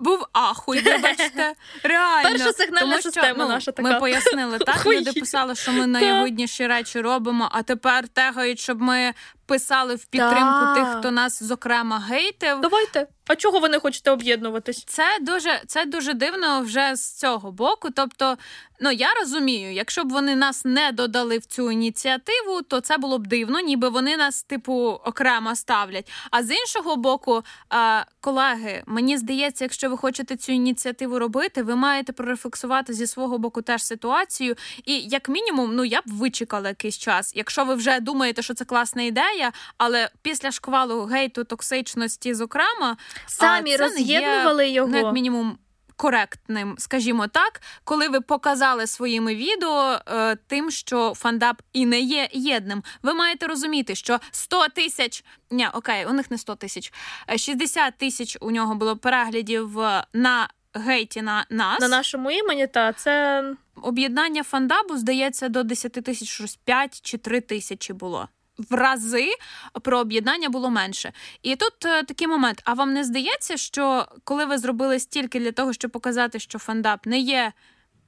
Був ахуй, вибачте, реально. Перша сигнальна Тому що, система ну, наша така. Ми пояснили, так? Люди писали, що ми найгідніші речі робимо, а тепер тегають, щоб ми писали в підтримку Так. тих, хто нас, зокрема, гейтив. Давайте. А чого ви не хочете об'єднуватись? Це дуже, це дуже дивно вже з цього боку. Тобто, ну я розумію, якщо б вони нас не додали в цю ініціативу, то це було б дивно, ніби вони нас, типу, окремо ставлять. А з іншого боку, колеги, мені здається, якщо ви хочете цю ініціативу робити, ви маєте прорефлексувати зі свого боку теж ситуацію. І як мінімум, ну я б вичекала якийсь час. Якщо ви вже думаєте, що це класна ідея, але після шквалу гейту, токсичності, зокрема. Самі це не є, його. Ну, як мінімум. Коректним, скажімо так, коли ви показали своїми відео е, тим, що фандап і не є єдним, ви маєте розуміти, що 100 тисяч, ні, окей, у них не 100 тисяч, е, 60 тисяч у нього було переглядів е, на гейті на нас. На нашому імені, та це Об'єднання фандабу, здається, до 10 тисяч щось 5 чи 3 тисячі було. В рази про об'єднання було менше. І тут е, такий момент. А вам не здається, що коли ви зробили стільки для того, щоб показати, що фандап не є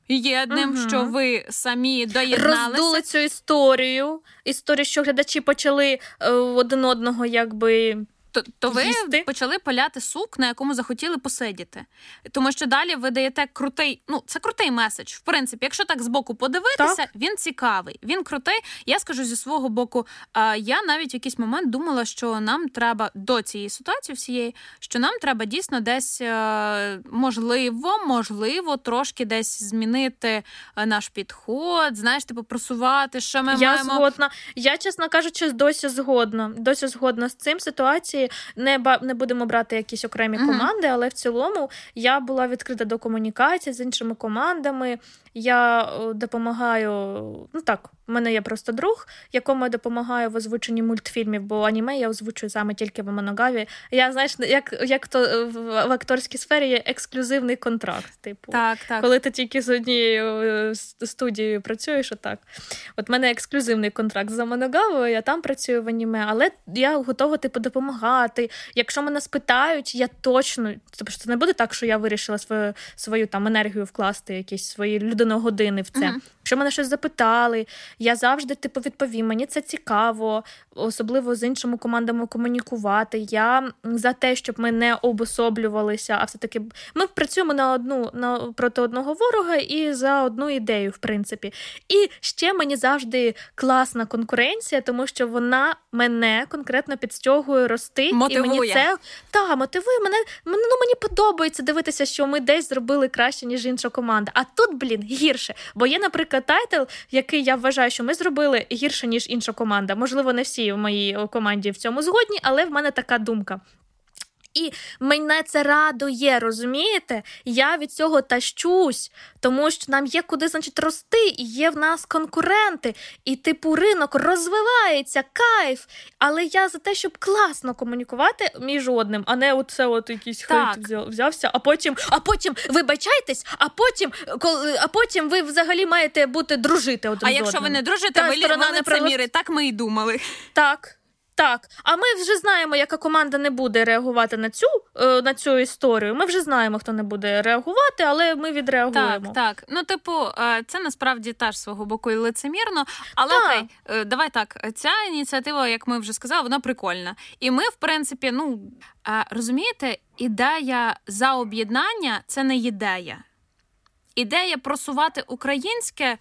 єдним, угу. що ви самі доєдналися? роздули цю історію. Історію, що глядачі почали е, один одного якби. То, то ви їсти. почали паляти сук, на якому захотіли посидіти. Тому що далі ви даєте крутий, ну це крутий меседж. В принципі, якщо так збоку подивитися, Так. він цікавий, він крутий. Я скажу зі свого боку, а, я навіть в якийсь момент думала, що нам треба до цієї ситуації всієї, що нам треба дійсно десь е, можливо, можливо, трошки десь змінити е, наш підход, знаєш, типу просувати, що ми я маємо. згодна. Я, чесно кажучи, досі згодна. Досі згодна з цим Не ба не будемо брати якісь окремі команди, але в цілому я була відкрита до комунікації з іншими командами. Я е, допомагаю. Ну так, в мене є просто друг, якому я допомагаю в озвученні мультфільмів, бо аніме я озвучую саме тільки в Моногаві. Я знаєш, як, як то е, в, акторській сфері є ексклюзивний контракт. Типу, Так, так. коли ти тільки з однією е, студією працюєш, отак. От в мене ексклюзивний контракт за Моногавою, я там працюю в аніме, але я готова типу допомагати. Якщо мене спитають, я точно тобто це не буде так, що я вирішила свою свою там енергію вкласти, якісь свої людиногодини в це. Мгм. Якщо мене щось запитали, я завжди типу відповім. Мені це цікаво, особливо з іншими командами комунікувати. Я за те, щоб ми не обособлювалися, а все-таки ми працюємо на одну на проти одного ворога і за одну ідею, в принципі. І ще мені завжди класна конкуренція, тому що вона мене конкретно підстягує рости. Мотивує. І мені це та мотивує мене. Мене ну мені подобається дивитися, що ми десь зробили краще ніж інша команда. А тут, блін, гірше. Бо є, наприклад, тайтл, який я вважаю, що ми зробили гірше ніж інша команда. Можливо, не всі в моїй команді в цьому згодні, але в мене така думка. І мене це радує, розумієте? Я від цього тащусь, тому що нам є куди, значить, рости, і є в нас конкуренти, і типу ринок розвивається, кайф. Але я за те, щоб класно комунікувати між одним, а не оце от якийсь Так. хейт взявся, а потім, а потім вибачайтесь, а потім, коли, а потім ви взагалі маєте бути дружити один А з якщо ви не дружите, Та ви сторона ви не лицеміри. Так ми і думали. Так. Так, а ми вже знаємо, яка команда не буде реагувати на цю е, на цю історію. Ми вже знаємо, хто не буде реагувати, але ми відреагуємо. Так, так. Ну, типу, е, це насправді теж свого боку і лицемірно. Але Так. окей, е, давай так. Ця ініціатива, як ми вже сказали, вона прикольна. І ми, в принципі, ну розумієте, ідея за об'єднання це не ідея. Ідея просувати українське.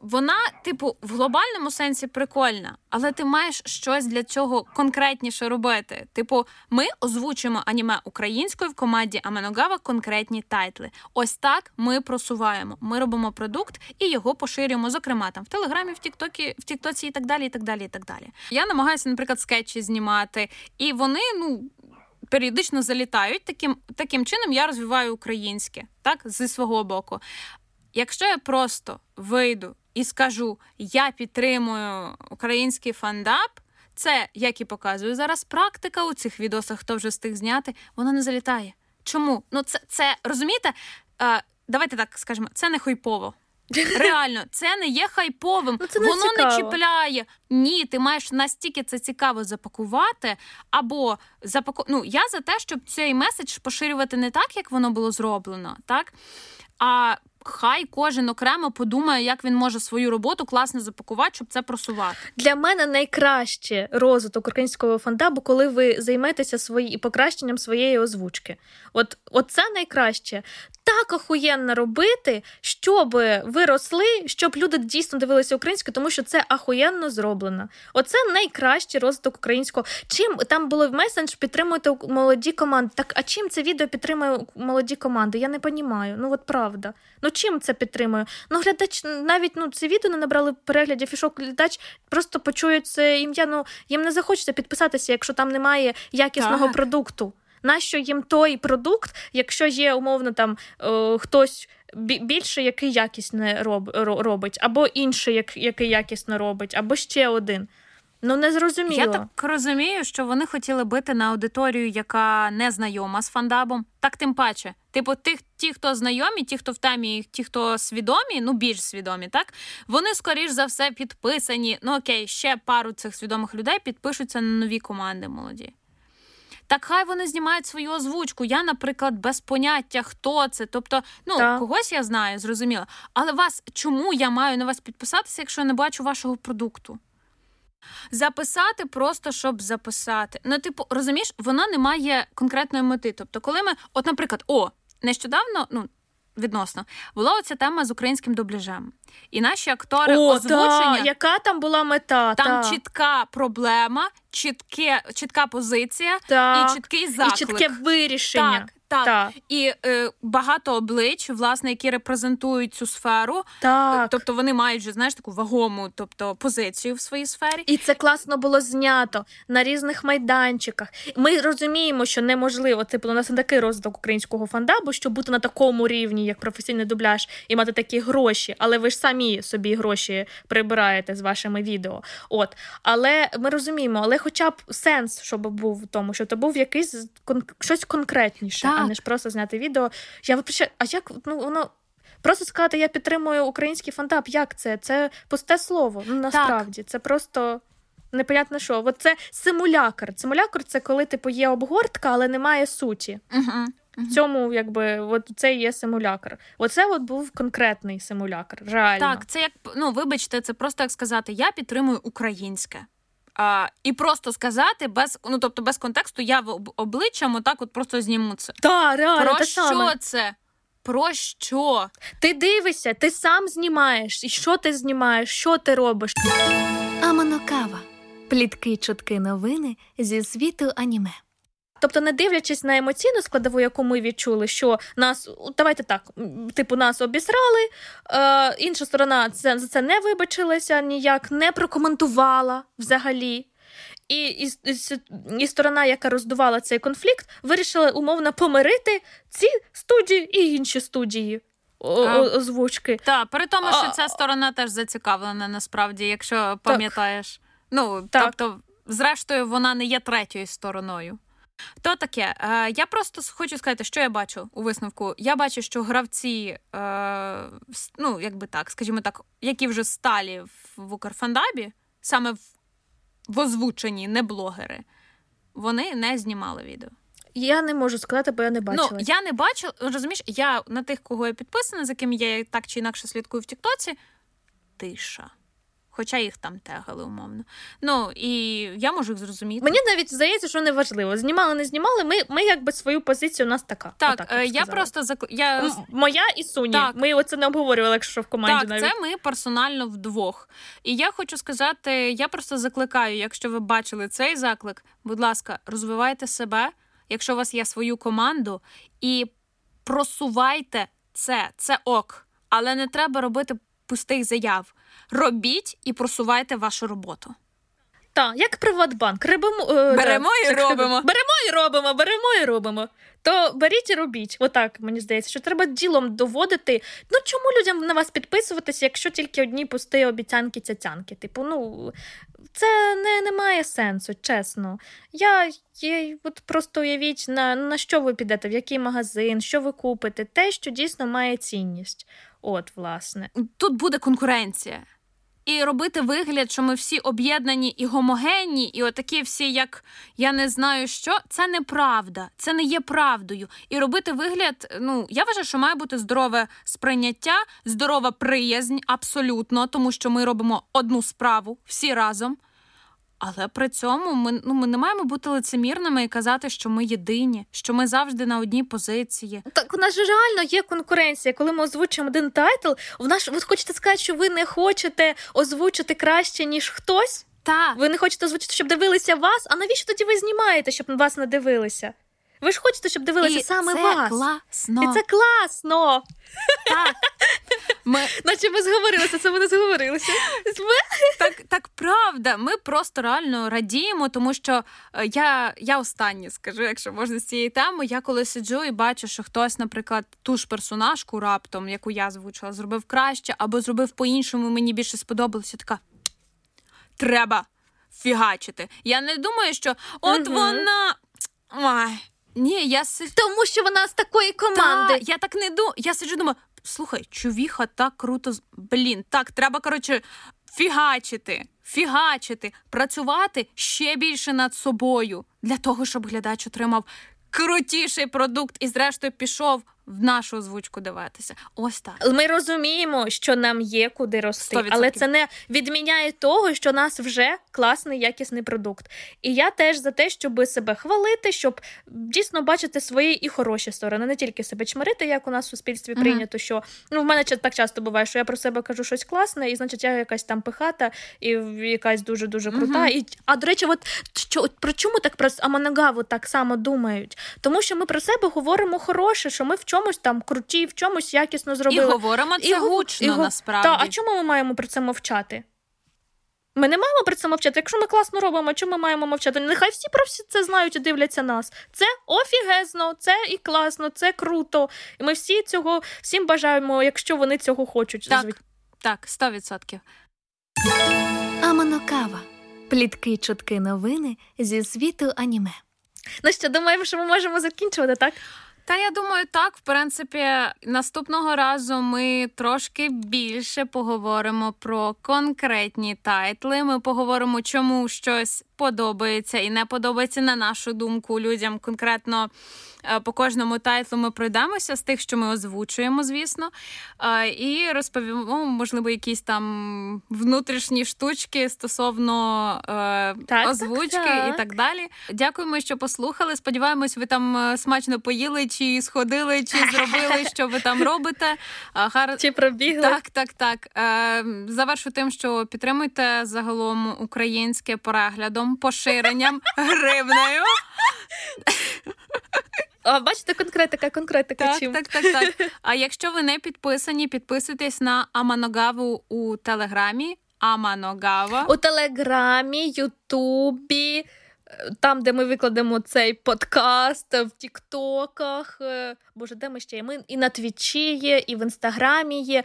Вона, типу, в глобальному сенсі прикольна, але ти маєш щось для цього конкретніше робити. Типу, ми озвучуємо аніме українською в команді Аменогава конкретні тайтли. Ось так ми просуваємо. Ми робимо продукт і його поширюємо, зокрема там в Телеграмі, в Тіктокі, в Тіктоці і так далі. І так далі, і так далі. Я намагаюся, наприклад, скетчі знімати, і вони, ну. Періодично залітають таким таким чином, я розвиваю українське, так зі свого боку. Якщо я просто вийду і скажу, я підтримую український фандап, це, як і показує зараз практика у цих відосах, хто вже встиг зняти, вона не залітає. Чому? Ну, це, це розумієте? Е, давайте так скажемо, це не хайпово. Реально, це не є хайповим, Ну, це не воно не чіпляє. Ні, ти маєш настільки це цікаво запакувати, або запаку... Ну, я за те, щоб цей меседж поширювати не так, як воно було зроблено, так? А хай кожен окремо подумає, як він може свою роботу класно запакувати, щоб це просувати. Для мене найкраще розвиток українського фандабу, коли ви займетеся свої покращенням своєї озвучки. От, от це найкраще. Так охуєнно робити, щоб ви росли, щоб люди дійсно дивилися українською, тому що це ахуєнно зроблено. Оце найкращий розвиток українського. Чим там було в месендж підтримуєте молоді команди? Так а чим це відео підтримує молоді команди? Я не розумію. Ну от правда. Ну чим це підтримує? Ну глядач навіть ну це відео не набрали переглядів, і що глядач просто почує це ім'я. Ну їм не захочеться підписатися, якщо там немає якісного Так. продукту. Нащо їм той продукт, якщо є умовно там е, хтось бі- більше, який якісне роб, робить, або інший, як, який якісно робить, або ще один. Ну не зрозуміло. Я так розумію, що вони хотіли бити на аудиторію, яка не знайома з фандабом. Так тим паче. Типу, тих, ті, хто знайомі, ті, хто в темі, ті, хто свідомі, ну більш свідомі, так вони скоріш за все підписані. Ну окей, ще пару цих свідомих людей підпишуться на нові команди молоді. Так хай вони знімають свою озвучку. Я, наприклад, без поняття, хто це. Тобто, ну Так. когось я знаю, зрозуміло. Але вас чому я маю на вас підписатися, якщо я не бачу вашого продукту? Записати просто щоб записати. Ну, типу, розумієш, вона не має конкретної мети. Тобто, коли ми, от, наприклад, о, нещодавно, ну. Відносно була оця тема з українським дубляжем, і наші актори О, озвучення та, яка там була мета? там та. чітка проблема, чітке, чітка позиція Так. і чіткий заклик. І чітке вирішення. Так, так. Так. І е, багато облич, власне, які репрезентують цю сферу. Так. Тобто вони мають вже знаєш таку вагому, тобто позицію в своїй сфері. І це класно було знято на різних майданчиках. Ми розуміємо, що неможливо, типу, у нас не такий розвиток українського фандабу, щоб бути на такому рівні, як професійний дубляж, і мати такі гроші. Але ви ж самі собі гроші прибираєте з вашими відео. От, але ми розуміємо, але хоча б сенс, щоб був в тому, щоб це був якийсь кон- щось конкретніше, а Так. не ж просто зняти відео. Я випрощаю, а як ну воно. Просто сказати, я підтримую український фандап. Як це? Це пусте слово. Ну насправді це просто непонятно що. От це симулякр. Симулякр це коли типу є обгортка, але немає суті. Угу. В цьому, якби, от це і є симулякр. Оце от був конкретний симулякр. Реально. Так, це як ну вибачте, це просто як сказати: я підтримую українське. А, І просто сказати без ну тобто без контексту, я обличчям отак от просто зніму це. Та, реально, Про та що саме. це? Про що? Ти дивишся, ти сам знімаєш. І що ти знімаєш, що ти робиш? Аманокава. Плітки, чутки, новини зі світу аніме. Тобто, не дивлячись на емоційну складову, яку ми відчули, що нас давайте так, типу, нас обісрали, е, інша сторона це за це не вибачилася, ніяк не прокоментувала взагалі. І, і, і, і сторона, яка роздувала цей конфлікт, вирішила умовно помирити ці студії і інші студії о- А. о- озвучки. Та при тому, що А- ця сторона теж зацікавлена, насправді, якщо пам'ятаєш. Ну Так. тобто, зрештою, вона не є третьою стороною. То таке, е, я просто хочу сказати, що я бачу у висновку. Я бачу, що гравці, е, ну якби так, скажімо так, які вже сталі в, Укрфандабі, саме в, в озвученні, не блогери, вони не знімали відео. Я не можу сказати, бо я не бачила. Ну, я не бачила, розумієш, я на тих, кого я підписана, за ким я так чи інакше слідкую в Тіктоці, тиша. Хоча їх там тегали, умовно. Ну, і я можу їх зрозуміти. Мені навіть здається, що не важливо. Знімали, не знімали. Ми, ми якби свою позицію у нас така. Так, Отак е, я сказала. просто зак... я... М- моя і Суні. Так. Ми оце не обговорювали, якщо в команді Так, навіть. це ми персонально вдвох. І я хочу сказати: я просто закликаю, якщо ви бачили цей заклик, будь ласка, розвивайте себе, якщо у вас є свою команду, і просувайте це, це ок. Але не треба робити пустих заяв. Робіть і просувайте вашу роботу. Так, як Приватбанк. Рибимо, е, Беремо да, і як робимо. Беремо і робимо, беремо і робимо. То беріть і робіть. Отак, мені здається, що треба ділом доводити. Ну чому людям на вас підписуватися, якщо тільки одні пусті обіцянки цяцянки? Типу, ну це не, не має сенсу, чесно. Я, я от просто уявіть, на, на що ви підете, в який магазин, що ви купите, те, що дійсно має цінність. От, власне. Тут буде конкуренція. І робити вигляд, що ми всі об'єднані і гомогенні, і отакі всі, як я не знаю що, це неправда, це не є правдою. І робити вигляд, ну я вважаю, що має бути здорове сприйняття, здорова приязнь, абсолютно, тому що ми робимо одну справу всі разом. Але при цьому ми, ну, ми не маємо бути лицемірними і казати, що ми єдині, що ми завжди на одній позиції. Так у нас же реально є конкуренція. Коли ми озвучуємо один тайтл, в нас ви хочете сказати, що ви не хочете озвучити краще, ніж хтось? Так. Ви не хочете озвучити, щоб дивилися вас? А навіщо тоді ви знімаєте, щоб вас не дивилися? Ви ж хочете, щоб дивилися і саме це вас. класно. І це класно. так. Ми, Наче ми зговорилися, це ми не зговорилися. так, так правда. Ми просто реально радіємо, тому що е, я, я останнє скажу, якщо можна з цієї теми. Я коли сиджу і бачу, що хтось, наприклад, ту ж персонажку раптом, яку я звучила, зробив краще або зробив по-іншому, мені більше сподобалося. Така треба фігачити. Я не думаю, що от Мгм. вона. Ой, ні, я сиджу. Тому що вона з такої команди. Та, я так не думаю. Я сиджу думаю, слухай, чувіха так круто. Блін, так, треба, коротше, фігачити, фігачити, працювати ще більше над собою для того, щоб глядач отримав крутіший продукт і, зрештою, пішов в нашу озвучку дивитися. Ось так. Ми розуміємо, що нам є куди рости, 100%. але це не відміняє того, що у нас вже класний якісний продукт. І я теж за те, щоб себе хвалити, щоб дійсно бачити свої і хороші сторони, не тільки себе чмирити, як у нас в суспільстві Мгм. прийнято. Що ну в мене так часто буває, що я про себе кажу щось класне, і значить я якась там пихата і якась дуже дуже крута. Мгм. І а до речі, от що от про чому так про Аманагаву так само думають? Тому що ми про себе говоримо хороше, що ми в чомусь там круті, в чомусь якісно І зробили. говоримо це гов- гучно і насправді. Та, а чому ми маємо про це мовчати? Ми не маємо про це мовчати. Якщо ми класно робимо, чому ми маємо мовчати? Нехай всі про всі це знають і дивляться нас. Це офігезно, це і класно, це круто. І ми всі цього всім бажаємо, якщо вони цього хочуть. Так. звичайно. Так, 100%. Аманокава. Плітки, чутки, новини зі світу аніме. Ну що, думаємо, що ми можемо закінчувати, так? Та я думаю, так. В принципі, наступного разу ми трошки більше поговоримо про конкретні тайтли. Ми поговоримо, чому щось подобається і не подобається на нашу думку людям конкретно. Е, по кожному тайтлу ми пройдемося з тих, що ми озвучуємо, звісно, е, і розповімо, можливо, якісь там внутрішні штучки стосовно е, так, озвучки так, так. і так далі. Дякуємо, що послухали. Сподіваємось, ви там смачно поїли, чи сходили, чи зробили, що ви там робите. Гар... Чи пробігли? Так, так, так. Завершу тим, що підтримуйте загалом українське переглядом, поширенням, гривнею. А бачите, конкретика, конкретика. Так, чим? так, так, так. А якщо ви не підписані, підписуйтесь на Аманогаву у Телеграмі. Аманогава. У Телеграмі, Ютубі там, де ми викладемо цей подкаст, в Тіктоках. Е, боже, де ми ще є? Ми і на Твічі є, і в Інстаграмі є,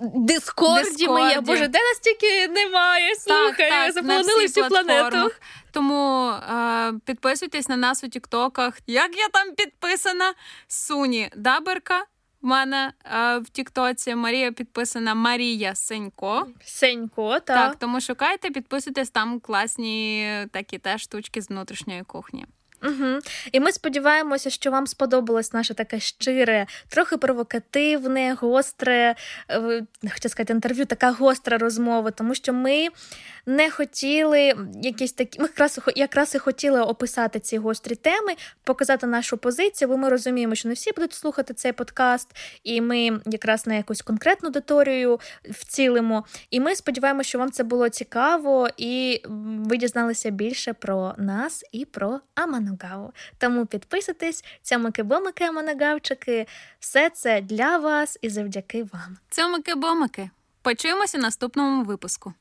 Дискорді, Дискорді. ми є. Боже, де нас тільки немає? Слухай, так, так, заполонили всю планету. Тому е, підписуйтесь на нас у Тіктоках. Як я там підписана? Суні Даберка. У мене е, в Тіктоці Марія підписана Марія Сенько. Сенько, так. Так, тому шукайте, підписуйтесь там класні такі теж штучки з внутрішньої кухні. Угу. І ми сподіваємося, що вам сподобалось наше таке щире, трохи провокативне, гостре, е, хочу сказати, інтерв'ю, така гостра розмова, тому що ми не хотіли якісь такі. Ми якраз якраз і хотіли описати ці гострі теми, показати нашу позицію, бо ми розуміємо, що не всі будуть слухати цей подкаст, і ми якраз на якусь конкретну аудиторію вцілимо. І ми сподіваємося, що вам це було цікаво, і ви дізналися більше про нас і про Аманогаву. Тому підписуйтесь, цьомики-бомики, Аманогавчики. Все це для вас і завдяки вам. Цьомики-бомики. Почуємося в наступному випуску.